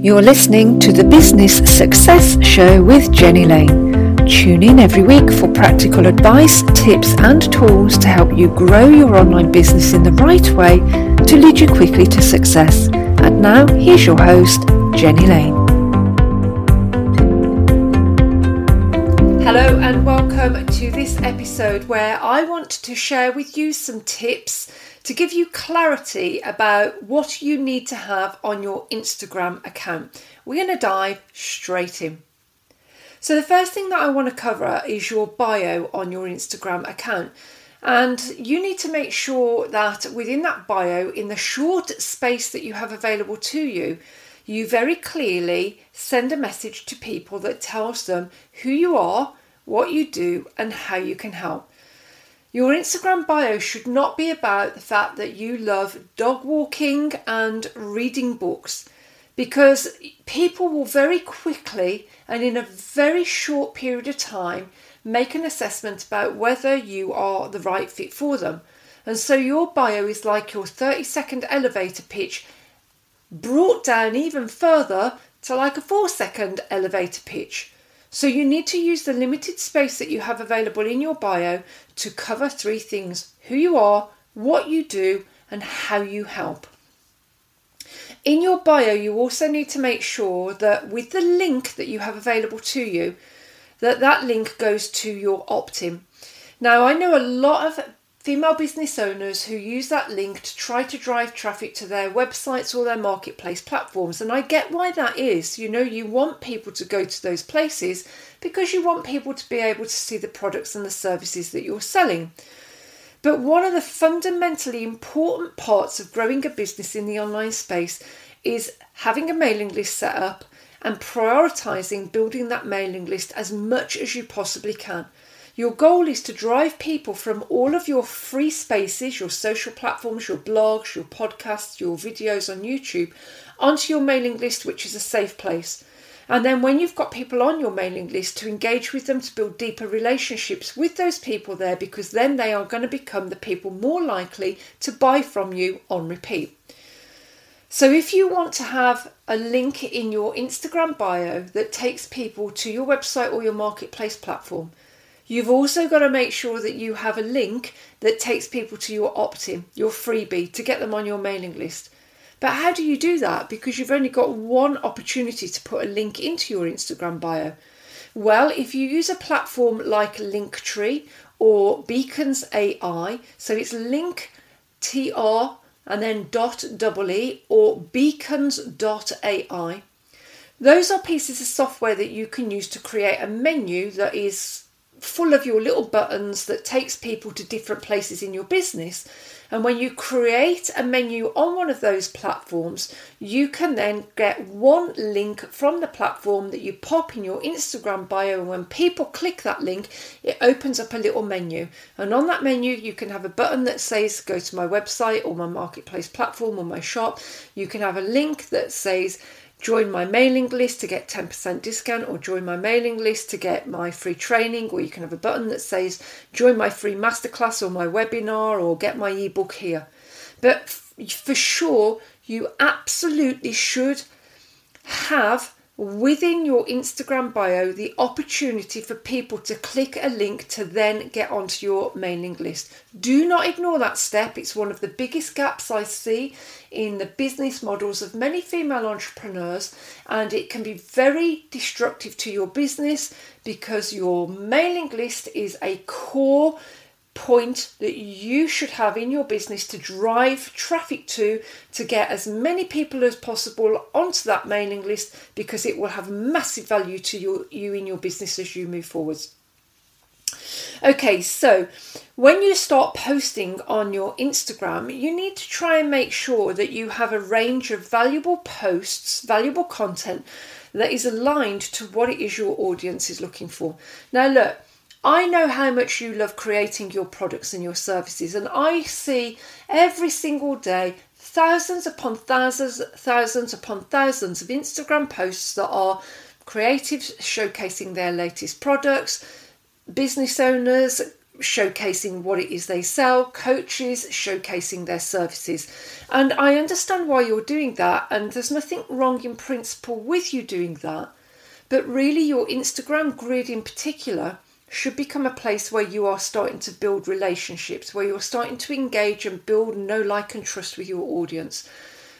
You're listening to the Business Success Show with Jenny Lane. Tune in every week for practical advice, tips, and tools to help you grow your online business in the right way to lead you quickly to success. And now, here's your host, Jenny Lane. Hello, and welcome to this episode where I want to share with you some tips to give you clarity about what you need to have on your Instagram account. We're going to dive straight in. So, the first thing that I want to cover is your bio on your Instagram account. And you need to make sure that within that bio, in the short space that you have available to you, you very clearly send a message to people that tells them who you are, what you do, and how you can help. Your Instagram bio should not be about the fact that you love dog walking and reading books because people will very quickly and in a very short period of time make an assessment about whether you are the right fit for them. And so your bio is like your 30 second elevator pitch brought down even further to like a 4 second elevator pitch. So you need to use the limited space that you have available in your bio to cover three things who you are, what you do, and how you help. In your bio, you also need to make sure that with the link that you have available to you, that that link goes to your opt-in. Now, I know a lot of female business owners who use that link to try to drive traffic to their websites or their marketplace platforms. And I get why that is. You know, you want people to go to those places because you want people to be able to see the products and the services that you're selling. But one of the fundamentally important parts of growing a business in the online space is having a mailing list set up and prioritizing building that mailing list as much as you possibly can. Your goal is to drive people from all of your free spaces, your social platforms, your blogs, your podcasts, your videos on YouTube, onto your mailing list, which is a safe place. And then when you've got people on your mailing list, to engage with them, to build deeper relationships with those people there, because then they are going to become the people more likely to buy from you on repeat. So, if you want to have a link in your Instagram bio that takes people to your website or your marketplace platform, You've also got to make sure that you have a link that takes people to your opt in, your freebie, to get them on your mailing list. But how do you do that? Because you've only got one opportunity to put a link into your Instagram bio. Well, if you use a platform like Linktree or Beacons AI, so it's link tr and then dot double e or beacons.ai. Those are pieces of software that you can use to create a menu that is full of your little buttons that takes people to different places in your business. And when you create a menu on one of those platforms, you can then get one link from the platform that you pop in your Instagram bio. And when people click that link, it opens up a little menu. And on that menu, you can have a button that says go to my website or my marketplace platform or my shop. You can have a link that says join my mailing list to get 10% discount or join my mailing list to get my free training or you can have a button that says join my free masterclass or my webinar or get my ebook here. But for sure you absolutely should have within your Instagram bio the opportunity for people to click a link to then get onto your mailing list. Do not ignore that step. It's one of the biggest gaps I see in the business models of many female entrepreneurs, and it can be very destructive to your business because your mailing list is a core point that you should have in your business to drive traffic to to get as many people as possible onto that mailing list because it will have massive value to your, you in your business as you move forwards. Okay, so when you start posting on your Instagram, you need to try and make sure that you have a range of valuable posts, valuable content that is aligned to what it is your audience is looking for. Now, look, I know how much you love creating your products and your services, and I see every single day thousands upon thousands, thousands upon thousands of Instagram posts that are creatives showcasing their latest products, business owners showcasing what it is they sell, coaches showcasing their services. And I understand why you're doing that, and there's nothing wrong in principle with you doing that. But really, your Instagram grid in particular should become a place where you are starting to build relationships, where you're starting to engage and build know, like, and trust with your audience.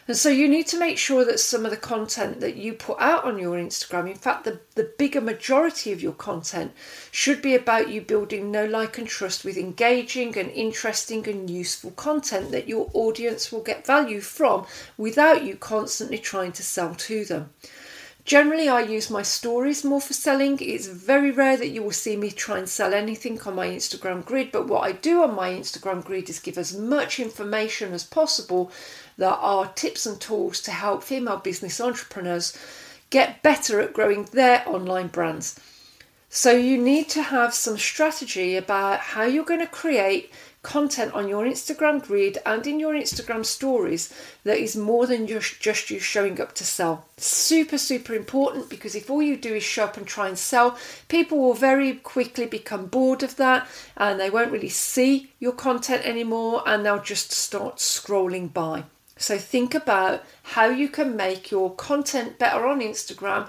And so you need to make sure that some of the content that you put out on your Instagram, in fact, the, the bigger majority of your content, should be about you building know, like, and trust with engaging and interesting and useful content that your audience will get value from without you constantly trying to sell to them. Generally, I use my stories more for selling. It's very rare that you will see me try and sell anything on my Instagram grid, but what I do on my Instagram grid is give as much information as possible that are tips and tools to help female business entrepreneurs get better at growing their online brands. So, you need to have some strategy about how you're going to create content on your Instagram grid and in your Instagram stories that is more than just, just you showing up to sell. Super, super important because if all you do is show up and try and sell, people will very quickly become bored of that and they won't really see your content anymore and they'll just start scrolling by. So think about how you can make your content better on Instagram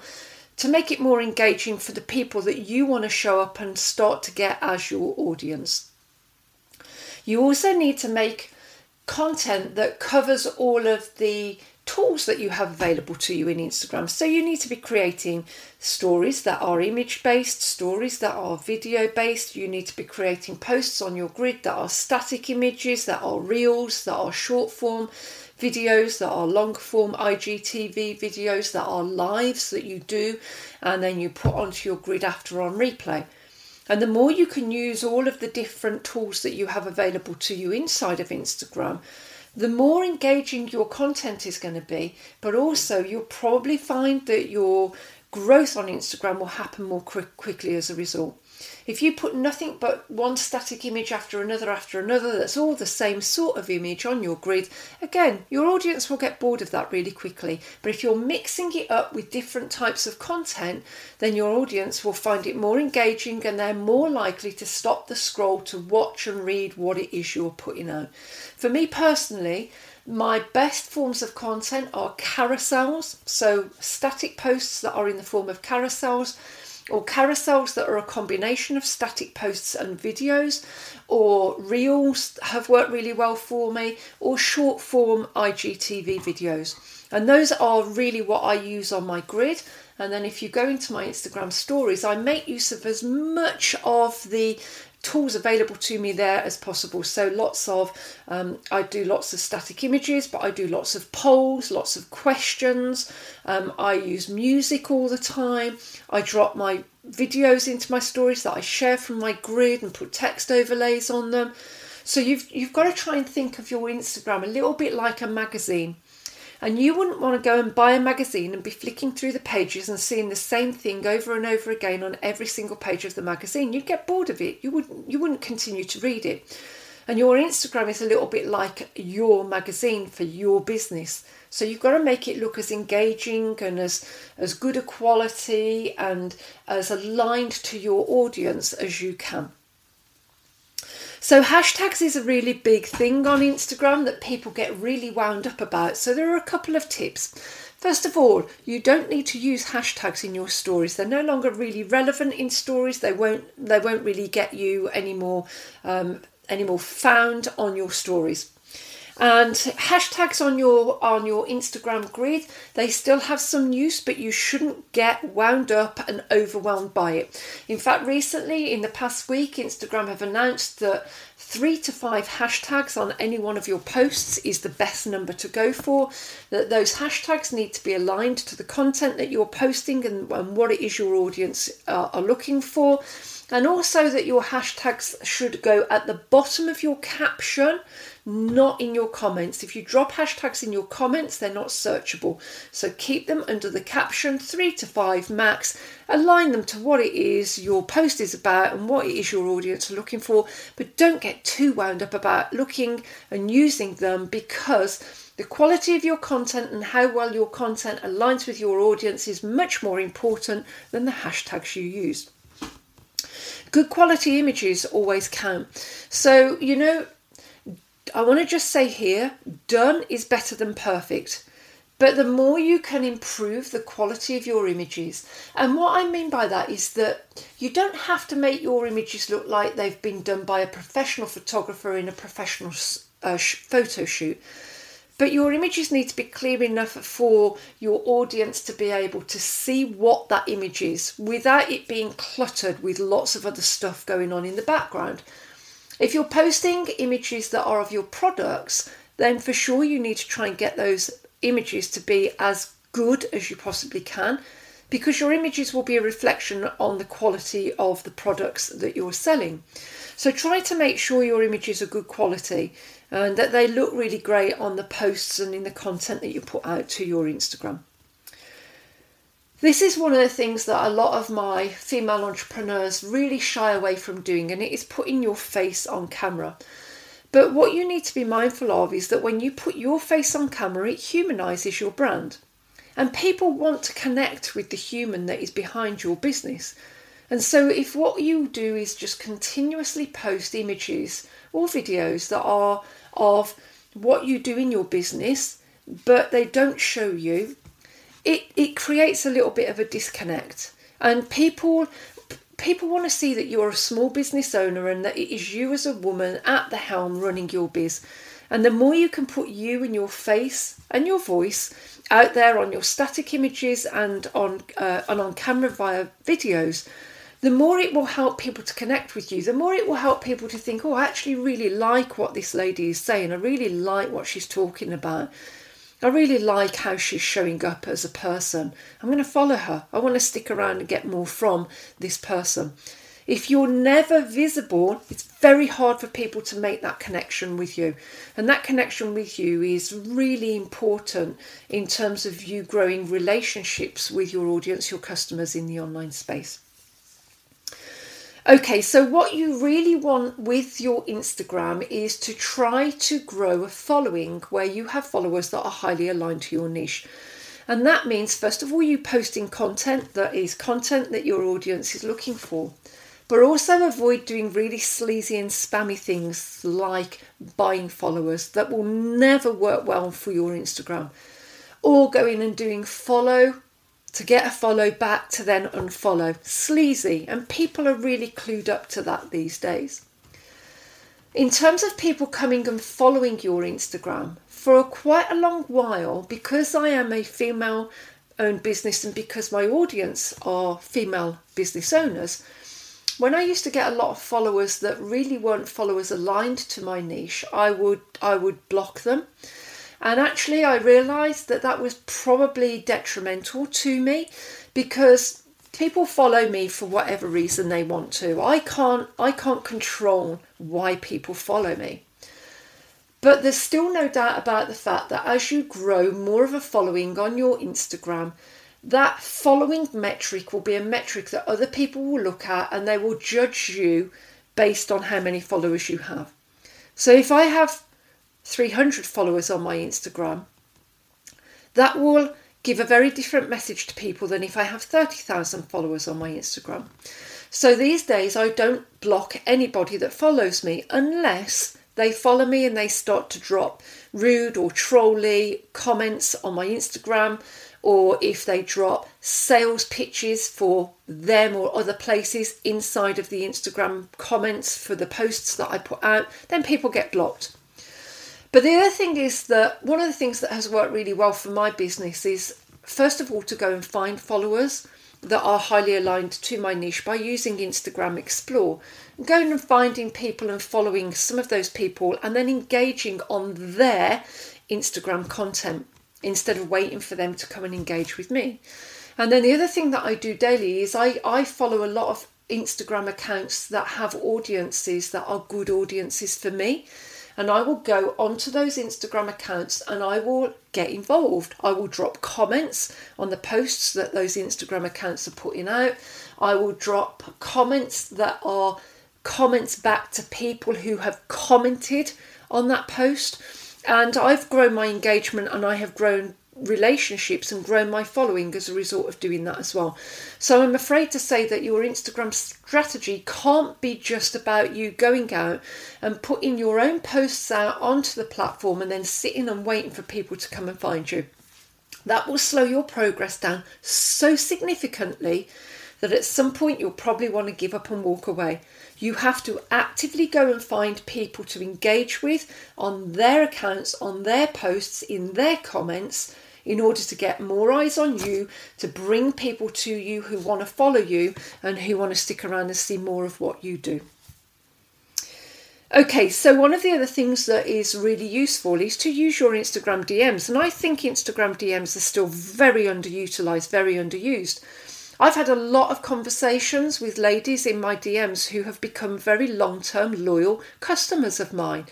to make it more engaging for the people that you want to show up and start to get as your audience. You also need to make content that covers all of the tools that you have available to you in Instagram. So you need to be creating stories that are image based, stories that are video based. You need to be creating posts on your grid that are static images, that are reels, that are short form videos that are long form IGTV videos that are lives that you do and then you put onto your grid after on replay. And the more you can use all of the different tools that you have available to you inside of Instagram, the more engaging your content is going to be. But also, you'll probably find that your growth on Instagram will happen more quick, quickly as a result. If you put nothing but one static image after another after another that's all the same sort of image on your grid, again, your audience will get bored of that really quickly. But if you're mixing it up with different types of content, then your audience will find it more engaging and they're more likely to stop the scroll to watch and read what it is you're putting out. For me personally, my best forms of content are carousels, so static posts that are in the form of carousels or carousels that are a combination of static posts and videos, or reels have worked really well for me, or short form IGTV videos. And those are really what I use on my grid. And then if you go into my Instagram stories, I make use of as much of the tools available to me there as possible. So lots of, um, I do lots of static images, but I do lots of polls, lots of questions. Um, I use music all the time. I drop my videos into my stories that I share from my grid and put text overlays on them. So you've you've got to try and think of your Instagram a little bit like a magazine. And you wouldn't want to go and buy a magazine and be flicking through the pages and seeing the same thing over and over again on every single page of the magazine. You'd get bored of it. You wouldn't you wouldn't continue to read it. And your Instagram is a little bit like your magazine for your business. So you've got to make it look as engaging and as as good a quality and as aligned to your audience as you can. So, hashtags is a really big thing on Instagram that people get really wound up about. So, there are a couple of tips. First of all, you don't need to use hashtags in your stories. They're no longer really relevant in stories. They won't. They won't really get you any more, um, any more found on your stories. And hashtags on your on your Instagram grid, they still have some use, but you shouldn't get wound up and overwhelmed by it. In fact, recently in the past week, Instagram have announced that three to five hashtags on any one of your posts is the best number to go for. That those hashtags need to be aligned to the content that you're posting and, and what it is your audience uh, are looking for and also that your hashtags should go at the bottom of your caption not in your comments. If you drop hashtags in your comments, they're not searchable. So keep them under the caption, three to five max. Align them to what it is your post is about and what it is your audience are looking for. But don't get too wound up about looking and using them because the quality of your content and how well your content aligns with your audience is much more important than the hashtags you use. Good quality images always count. So, you know, I want to just say here done is better than perfect. But the more you can improve the quality of your images, and what I mean by that is that you don't have to make your images look like they've been done by a professional photographer in a professional uh, photo shoot but your images need to be clear enough for your audience to be able to see what that image is without it being cluttered with lots of other stuff going on in the background. If you're posting images that are of your products, then for sure you need to try and get those images to be as good as you possibly can because your images will be a reflection on the quality of the products that you're selling. So try to make sure your images are good quality and that they look really great on the posts and in the content that you put out to your Instagram. This is one of the things that a lot of my female entrepreneurs really shy away from doing, and it is putting your face on camera. But what you need to be mindful of is that when you put your face on camera, it humanizes your brand. And people want to connect with the human that is behind your business. And so, if what you do is just continuously post images or videos that are of what you do in your business, but they don't show you, it, it creates a little bit of a disconnect. And people people want to see that you're a small business owner and that it is you as a woman at the helm running your biz. And the more you can put you and your face and your voice out there on your static images and on uh, and on camera via videos, the more it will help people to connect with you, the more it will help people to think, oh, I actually really like what this lady is saying. I really like what she's talking about. I really like how she's showing up as a person. I'm going to follow her. I want to stick around and get more from this person. If you're never visible, it's very hard for people to make that connection with you. And that connection with you is really important in terms of you growing relationships with your audience, your customers in the online space. Okay, so what you really want with your Instagram is to try to grow a following where you have followers that are highly aligned to your niche. And that means, first of all, you posting content that is content that your audience is looking for. But also avoid doing really sleazy and spammy things like buying followers that will never work well for your Instagram. Or going and doing follow to get a follow back to then unfollow. Sleazy, and people are really clued up to that these days. In terms of people coming and following your Instagram, for quite a long while, because I am a female owned business and because my audience are female business owners, when I used to get a lot of followers that really weren't followers aligned to my niche, I would I would block them and actually, I realised that that was probably detrimental to me because people follow me for whatever reason they want to. I can't I can't control why people follow me. But there's still no doubt about the fact that as you grow more of a following on your Instagram, that following metric will be a metric that other people will look at and they will judge you based on how many followers you have. So if I have 300 followers on my Instagram, that will give a very different message to people than if I have 30,000 followers on my Instagram. So these days, I don't block anybody that follows me unless they follow me and they start to drop rude or trolly comments on my Instagram, or if they drop sales pitches for them or other places inside of the Instagram comments for the posts that I put out, then people get blocked. But the other thing is that one of the things that has worked really well for my business is, first of all, to go and find followers that are highly aligned to my niche by using Instagram Explore. Going and finding people and following some of those people and then engaging on their Instagram content instead of waiting for them to come and engage with me. And then the other thing that I do daily is I, I follow a lot of Instagram accounts that have audiences that are good audiences for me. And I will go onto those Instagram accounts and I will get involved. I will drop comments on the posts that those Instagram accounts are putting out. I will drop comments that are comments back to people who have commented on that post. And I've grown my engagement and I have grown relationships and grown my following as a result of doing that as well. So I'm afraid to say that your Instagram strategy can't be just about you going out and putting your own posts out onto the platform and then sitting and waiting for people to come and find you. That will slow your progress down so significantly that at some point you'll probably want to give up and walk away. You have to actively go and find people to engage with on their accounts, on their posts, in their comments, in order to get more eyes on you, to bring people to you who want to follow you and who want to stick around and see more of what you do. Okay, so one of the other things that is really useful is to use your Instagram DMs. And I think Instagram DMs are still very underutilized, very underused. I've had a lot of conversations with ladies in my DMs who have become very long term loyal customers of mine.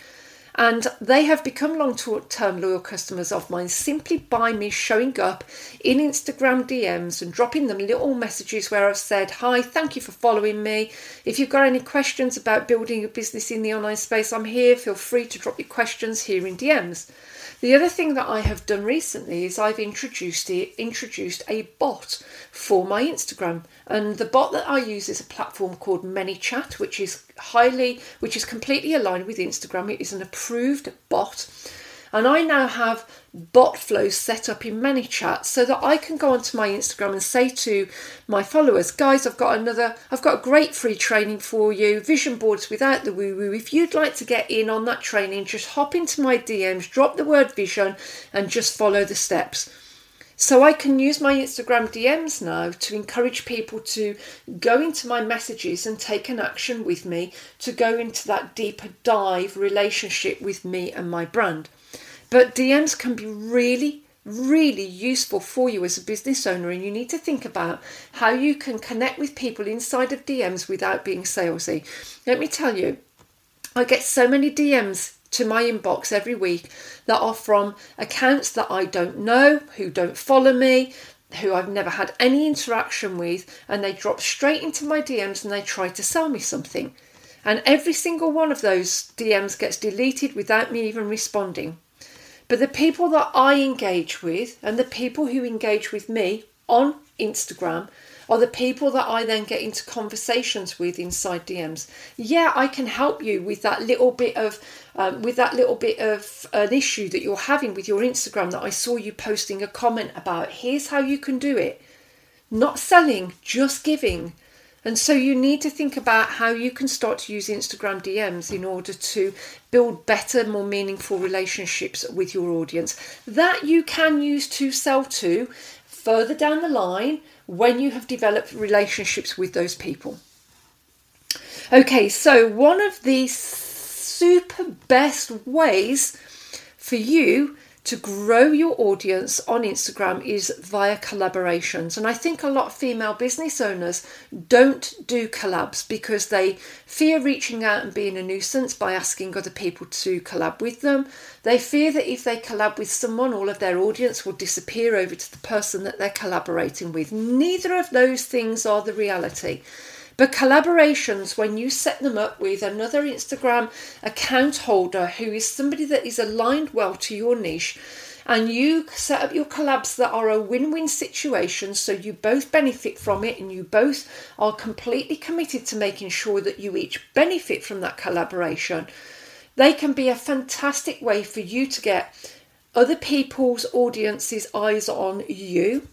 And they have become long term loyal customers of mine simply by me showing up in Instagram DMs and dropping them little messages where I've said, Hi, thank you for following me. If you've got any questions about building a business in the online space, I'm here. Feel free to drop your questions here in DMs. The other thing that I have done recently is I've introduced it, introduced a bot for my Instagram, and the bot that I use is a platform called ManyChat, which is highly, which is completely aligned with Instagram. It is an approved bot and I now have bot flows set up in ManyChat so that I can go onto my Instagram and say to my followers, guys, I've got another, I've got a great free training for you, vision boards without the woo woo. If you'd like to get in on that training, just hop into my DMs, drop the word vision, and just follow the steps. So I can use my Instagram DMs now to encourage people to go into my messages and take an action with me to go into that deeper dive relationship with me and my brand. But DMs can be really, really useful for you as a business owner, and you need to think about how you can connect with people inside of DMs without being salesy. Let me tell you, I get so many DMs to my inbox every week that are from accounts that I don't know, who don't follow me, who I've never had any interaction with, and they drop straight into my DMs and they try to sell me something. And every single one of those DMs gets deleted without me even responding. But the people that I engage with and the people who engage with me on Instagram are the people that I then get into conversations with inside DMs. Yeah, I can help you with that little bit of um, with that little bit of an issue that you're having with your Instagram that I saw you posting a comment about. Here's how you can do it. Not selling, just giving. And so you need to think about how you can start to use Instagram DMs in order to build better, more meaningful relationships with your audience that you can use to sell to further down the line when you have developed relationships with those people. Okay, so one of the super best ways for you to grow your audience on Instagram is via collaborations. And I think a lot of female business owners don't do collabs because they fear reaching out and being a nuisance by asking other people to collab with them. They fear that if they collab with someone, all of their audience will disappear over to the person that they're collaborating with. Neither of those things are the reality. But collaborations, when you set them up with another Instagram account holder who is somebody that is aligned well to your niche, and you set up your collabs that are a win win situation so you both benefit from it and you both are completely committed to making sure that you each benefit from that collaboration, they can be a fantastic way for you to get other people's audience's eyes on you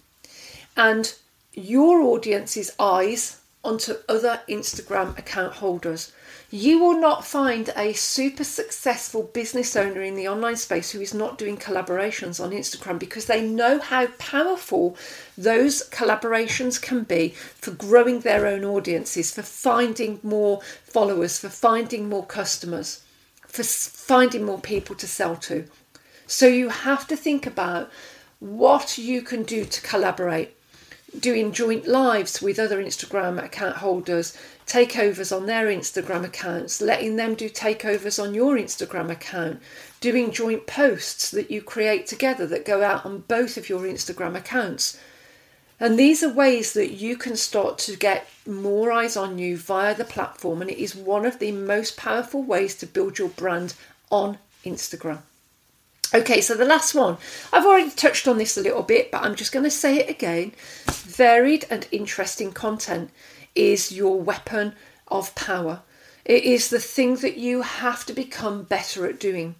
and your audience's eyes onto other Instagram account holders. You will not find a super successful business owner in the online space who is not doing collaborations on Instagram because they know how powerful those collaborations can be for growing their own audiences, for finding more followers, for finding more customers, for finding more people to sell to. So you have to think about what you can do to collaborate doing joint lives with other Instagram account holders, takeovers on their Instagram accounts, letting them do takeovers on your Instagram account, doing joint posts that you create together that go out on both of your Instagram accounts. And these are ways that you can start to get more eyes on you via the platform, and it is one of the most powerful ways to build your brand on Instagram. Okay, so the last one, I've already touched on this a little bit, but I'm just going to say it again. Varied and interesting content is your weapon of power. It is the thing that you have to become better at doing.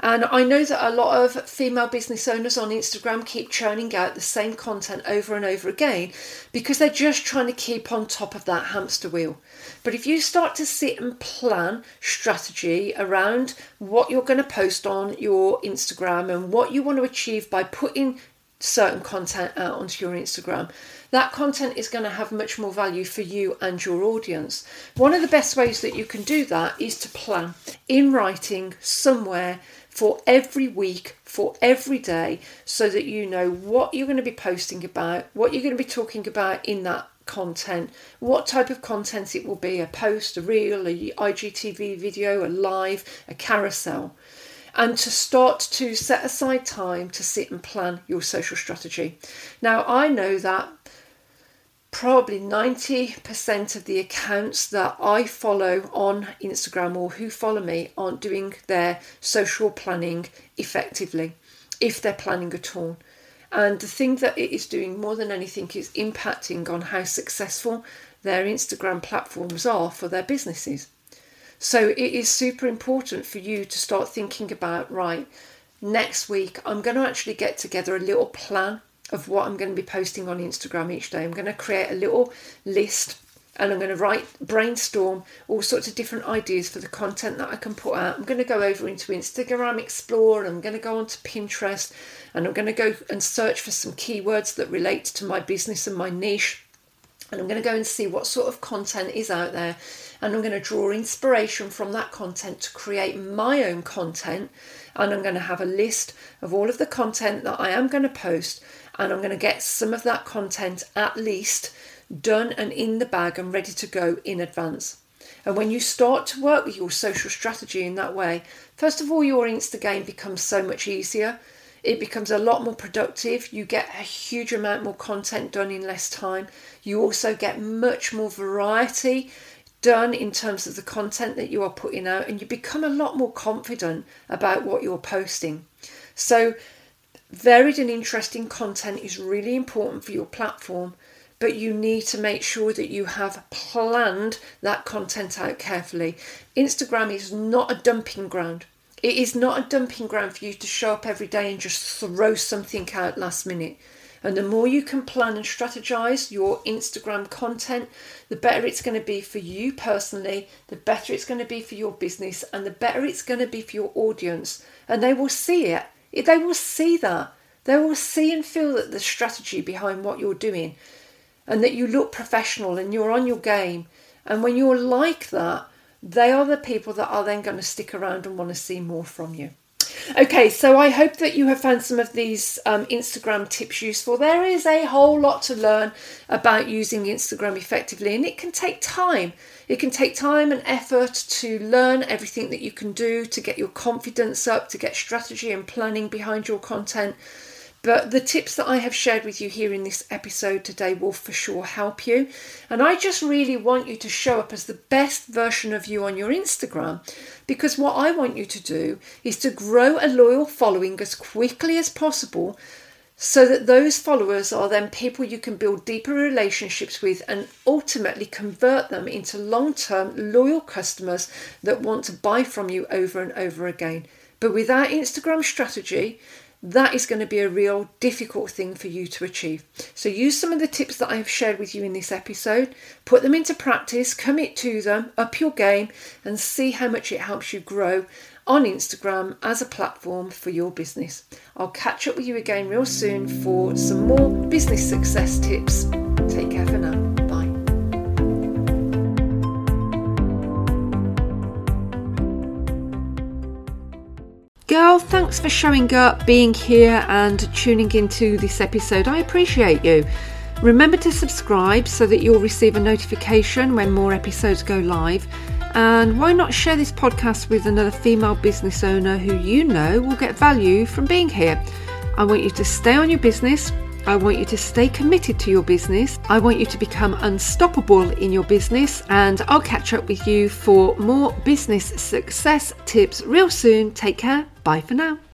And I know that a lot of female business owners on Instagram keep churning out the same content over and over again because they're just trying to keep on top of that hamster wheel. But if you start to sit and plan strategy around what you're going to post on your Instagram and what you want to achieve by putting certain content out onto your Instagram, that content is going to have much more value for you and your audience. One of the best ways that you can do that is to plan in writing somewhere for every week, for every day, so that you know what you're going to be posting about, what you're going to be talking about in that content, what type of content it will be a post, a reel, a IGTV video, a live, a carousel. And to start to set aside time to sit and plan your social strategy. Now, I know that probably 90% of the accounts that I follow on Instagram or who follow me aren't doing their social planning effectively, if they're planning at all. And the thing that it is doing more than anything is impacting on how successful their Instagram platforms are for their businesses. So it is super important for you to start thinking about right, next week I'm going to actually get together a little plan of what I'm going to be posting on Instagram each day. I'm going to create a little list and I'm going to write, brainstorm all sorts of different ideas for the content that I can put out. I'm going to go over into Instagram Explore, I'm going to go onto Pinterest, and I'm going to go and search for some keywords that relate to my business and my niche. And I'm going to go and see what sort of content is out there. And I'm going to draw inspiration from that content to create my own content. And I'm going to have a list of all of the content that I am going to post and I'm going to get some of that content at least done and in the bag and ready to go in advance. And when you start to work with your social strategy in that way, first of all, your Insta game becomes so much easier. It becomes a lot more productive. You get a huge amount more content done in less time. You also get much more variety done in terms of the content that you are putting out, and you become a lot more confident about what you're posting. So, Varied and interesting content is really important for your platform, but you need to make sure that you have planned that content out carefully. Instagram is not a dumping ground. It is not a dumping ground for you to show up every day and just throw something out last minute. And the more you can plan and strategize your Instagram content, the better it's going to be for you personally, the better it's going to be for your business, and the better it's going to be for your audience. And they will see it they will see that. They will see and feel that the strategy behind what you're doing and that you look professional and you're on your game. And when you're like that, they are the people that are then going to stick around and want to see more from you. Okay, so I hope that you have found some of these um, Instagram tips useful. There is a whole lot to learn about using Instagram effectively, and it can take time. It can take time and effort to learn everything that you can do to get your confidence up, to get strategy and planning behind your content. But the tips that I have shared with you here in this episode today will for sure help you. And I just really want you to show up as the best version of you on your Instagram because what I want you to do is to grow a loyal following as quickly as possible so that those followers are then people you can build deeper relationships with and ultimately convert them into long term loyal customers that want to buy from you over and over again. But with our Instagram strategy, that is going to be a real difficult thing for you to achieve. So, use some of the tips that I have shared with you in this episode, put them into practice, commit to them, up your game, and see how much it helps you grow on Instagram as a platform for your business. I'll catch up with you again real soon for some more business success tips. Take care for now. Girl, thanks for showing up, being here, and tuning into this episode. I appreciate you. Remember to subscribe so that you'll receive a notification when more episodes go live. And why not share this podcast with another female business owner who you know will get value from being here? I want you to stay on your business. I want you to stay committed to your business. I want you to become unstoppable in your business. And I'll catch up with you for more business success tips real soon. Take care. Bye for now.